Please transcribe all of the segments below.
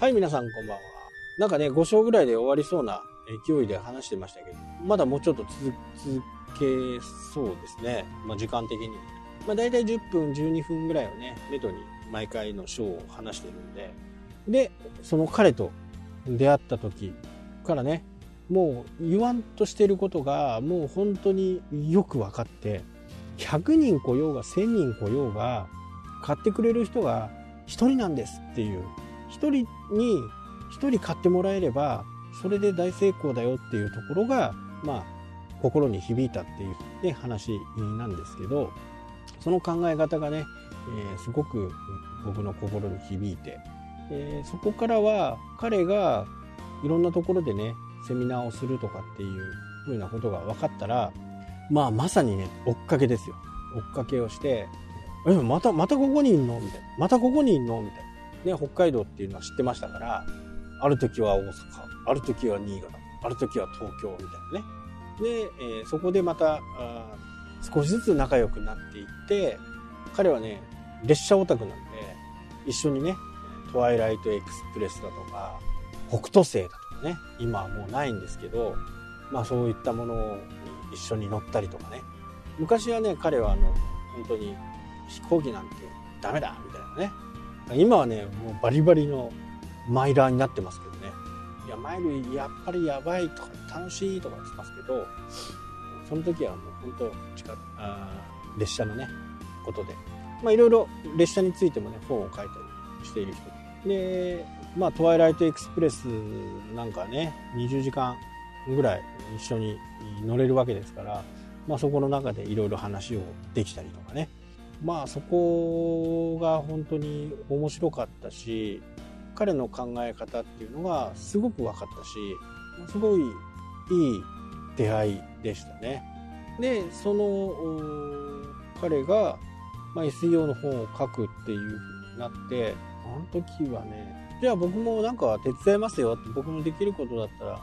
はい、皆さんこんばんは。なんかね、5章ぐらいで終わりそうな勢いで話してましたけど、まだもうちょっと続けそうですね。まあ、時間的に。まあ、大体10分、12分ぐらいをね、めどに毎回の章を話してるんで、で、その彼と出会った時からね、もう言わんとしてることがもう本当によく分かって100人来ようが1000人来ようが買ってくれる人が1人なんですっていう1人に1人買ってもらえればそれで大成功だよっていうところがまあ心に響いたっていう、ね、話なんですけどその考え方がね、えー、すごく僕の心に響いて、えー、そこからは彼がいろんなところでねセミナーをするとかっていうふうなことが分かったらまあまさにね追っかけですよ追っかけをして「えまたまたここにいんの?」みたいな「またここにいんの?」みたいな、ね、北海道っていうのは知ってましたからある時は大阪ある時は新潟ある時は東京みたいなね。で、えー、そこでまたあ少しずつ仲良くなっていって彼はね列車オタクなんで一緒にねトワイライトエクスプレスだとか北斗星だとかね今はもうないんですけどまあそういったものを一緒に乗ったりとかね。昔はね彼はあの本当に飛行機なんてダメだみたいなね。今はねもうバリバリのマイラーになってますけどね。いやマイルやっぱりやばいとか楽しいとか言ってますけどその時はもう本当近あ列車のねことで。まあいろいろ列車についてもね本を書いたりしている人。でまあトワイライトエクスプレスなんかね20時間ぐらい一緒に乗れるわけですから、まあ、そこの中でいろいろ話をできたりとかね。まあそこが本当に面白かったし彼の考え方っていうのがすごく分かったしすごいいい出会いでしたね。でその彼が、まあ、SEO の本を書くっていうふうになってあの時はねじゃあ僕もなんか手伝いますよって僕のできることだったら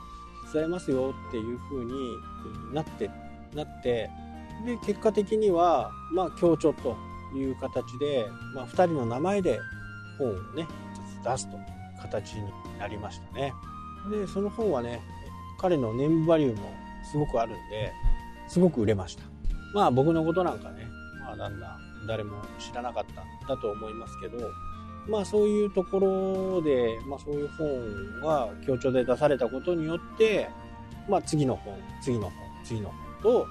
手伝えますよっていう風になってなってで結果的にはまあ協調という形で、まあ、2人の名前で本をね出すという形になりましたねでその本はね彼のネームバリューもすごくあるんですごく売れましたまあ僕のことなんかねまあだんだん誰も知らなかったんだと思いますけどまあそういうところで、まあそういう本が協調で出されたことによって、まあ次の本、次の本、次の本と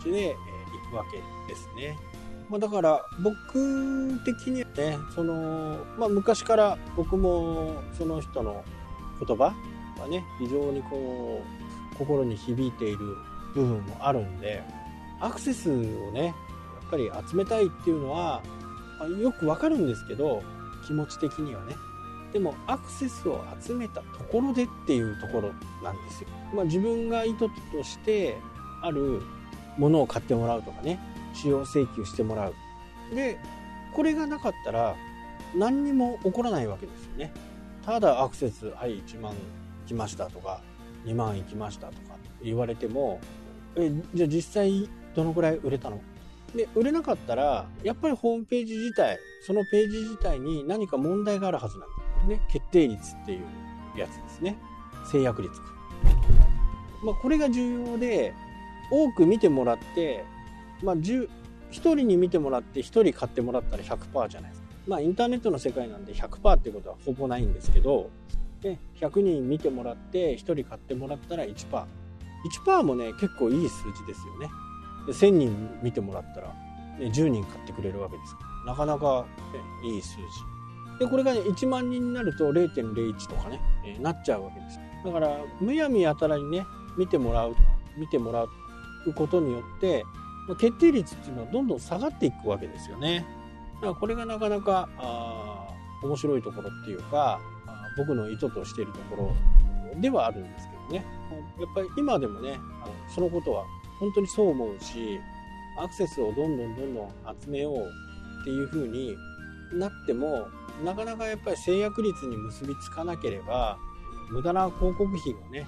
形で、えー、いくわけですね。まあだから僕的にはね、その、まあ昔から僕もその人の言葉がね、非常にこう、心に響いている部分もあるんで、アクセスをね、やっぱり集めたいっていうのは、まあ、よくわかるんですけど、気持ち的にはね。でもアクセスを集めたところでっていうところなんですよ、まあ、自分が意図としてあるものを買ってもらうとかね。使用請求してもらうでこれがなかったら何にも起こらないわけですよねただアクセスはい1万来ましたとか2万行きましたとか言われてもえじゃあ実際どのくらい売れたの？で、売れなかったら、やっぱりホームページ自体、そのページ自体に何か問題があるはずなんですね。決定率っていうやつですね。制約率か。まあ、これが重要で、多く見てもらって、まあ、1人に見てもらって1人買ってもらったら100%じゃないですか。まあ、インターネットの世界なんで100%っていうことはほぼないんですけど、で100人見てもらって1人買ってもらったら1%。1%もね、結構いい数字ですよね。で1000人見てもらったら、ね、10人買ってくれるわけですからなかなか、ね、いい数字でこれが、ね、1万人になると0.01とかね、えー、なっちゃうわけですだからむやみやたらにね見てもらう見てもらうことによって決定率っていうのはどんどん下がっていくわけですよね。だからこれがなかなかあ面白いところっていうか僕の意図としているところではあるんですけどね。やっぱり今でもねあのそのことは本当にそう思うしアクセスをどんどんどんどん集めようっていう風になってもなかなかやっぱり制約率に結びつかなければ無駄な広告費をね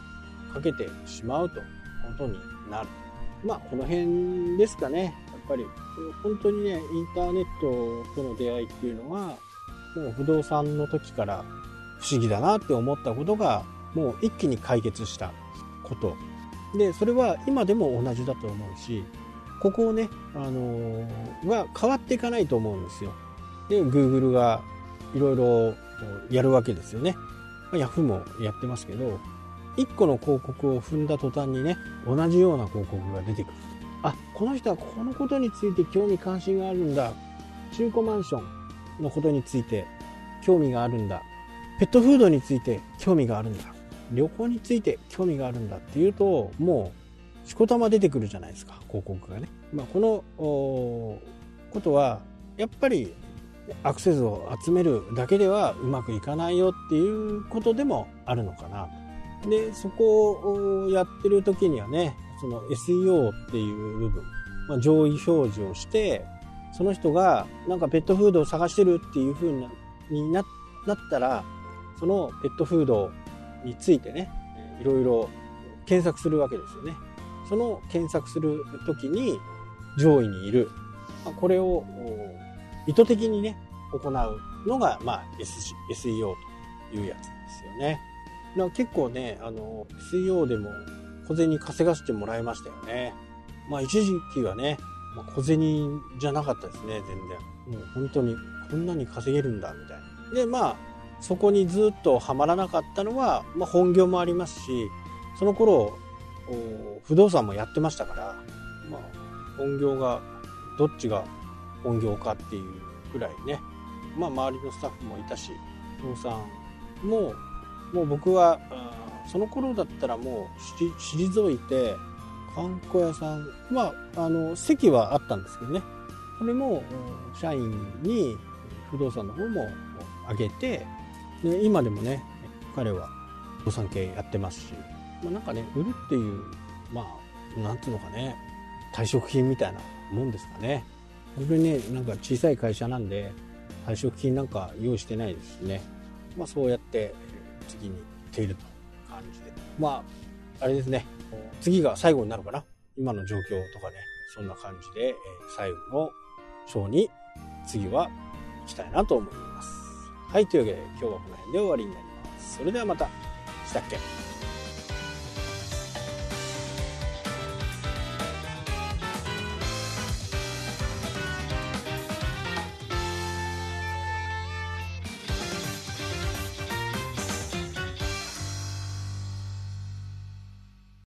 かけてしまうとことになるまあこの辺ですかね。やっぱり本当にねインターネットとの出会いっていうのはもう不動産の時から不思議だなって思ったことがもう一気に解決したこと。でそれは今でも同じだと思うしここをね、あのー、は変わっていかないと思うんですよ。で Google がいろいろやるわけですよね。Yahoo もやってますけど1個の広告を踏んだ途端にね同じような広告が出てくる。あこの人はこのことについて興味関心があるんだ。中古マンションのことについて興味があるんだ。ペットフードについて興味があるんだ。旅行について興味があるんだっていうともうしこたま出てくるじゃないですか広告がね、まあ、このことはやっぱりアクセスを集めるだけではうまくいかないよっていうことでもあるのかなでそこをやってる時にはねその SEO っていう部分、まあ、上位表示をしてその人がなんかペットフードを探してるっていう風にななったらそのペットフードについてねいろいろ検索するわけですよね。その検索する時に上位にいる。まあこれを意図的にね行うのが、まあ、SEO というやつですよね。な結構ねあの SEO でも小銭稼がせてもらいましたよね。まあ一時期はね、まあ、小銭じゃなかったですね全然。もう本当にこんなに稼げるんだみたいな。でまあそこにずっとはまらなかったのは、まあ、本業もありますしその頃不動産もやってましたから、まあ、本業がどっちが本業かっていうぐらいね、まあ、周りのスタッフもいたし不動産ももう僕はその頃だったらもう退いて観光屋さんまああの席はあったんですけどね。それも社員に不動産の方も上げてで今でもね彼は不動産系やってますし、まあ、なんかね売るっていうまあなんていうのかね退職金みたいなもんですかね。本当にねなんか小さい会社なんで退職金なんか用意してないですしね。まあそうやって次に行っていると感じで。まああれですね。次が最後になるかな。今の状況とかね。そんな感じでえ最後の章に次は行きたいなと思います。はいというわけで今日はこの辺で終わりになります。それではまた。したっけ？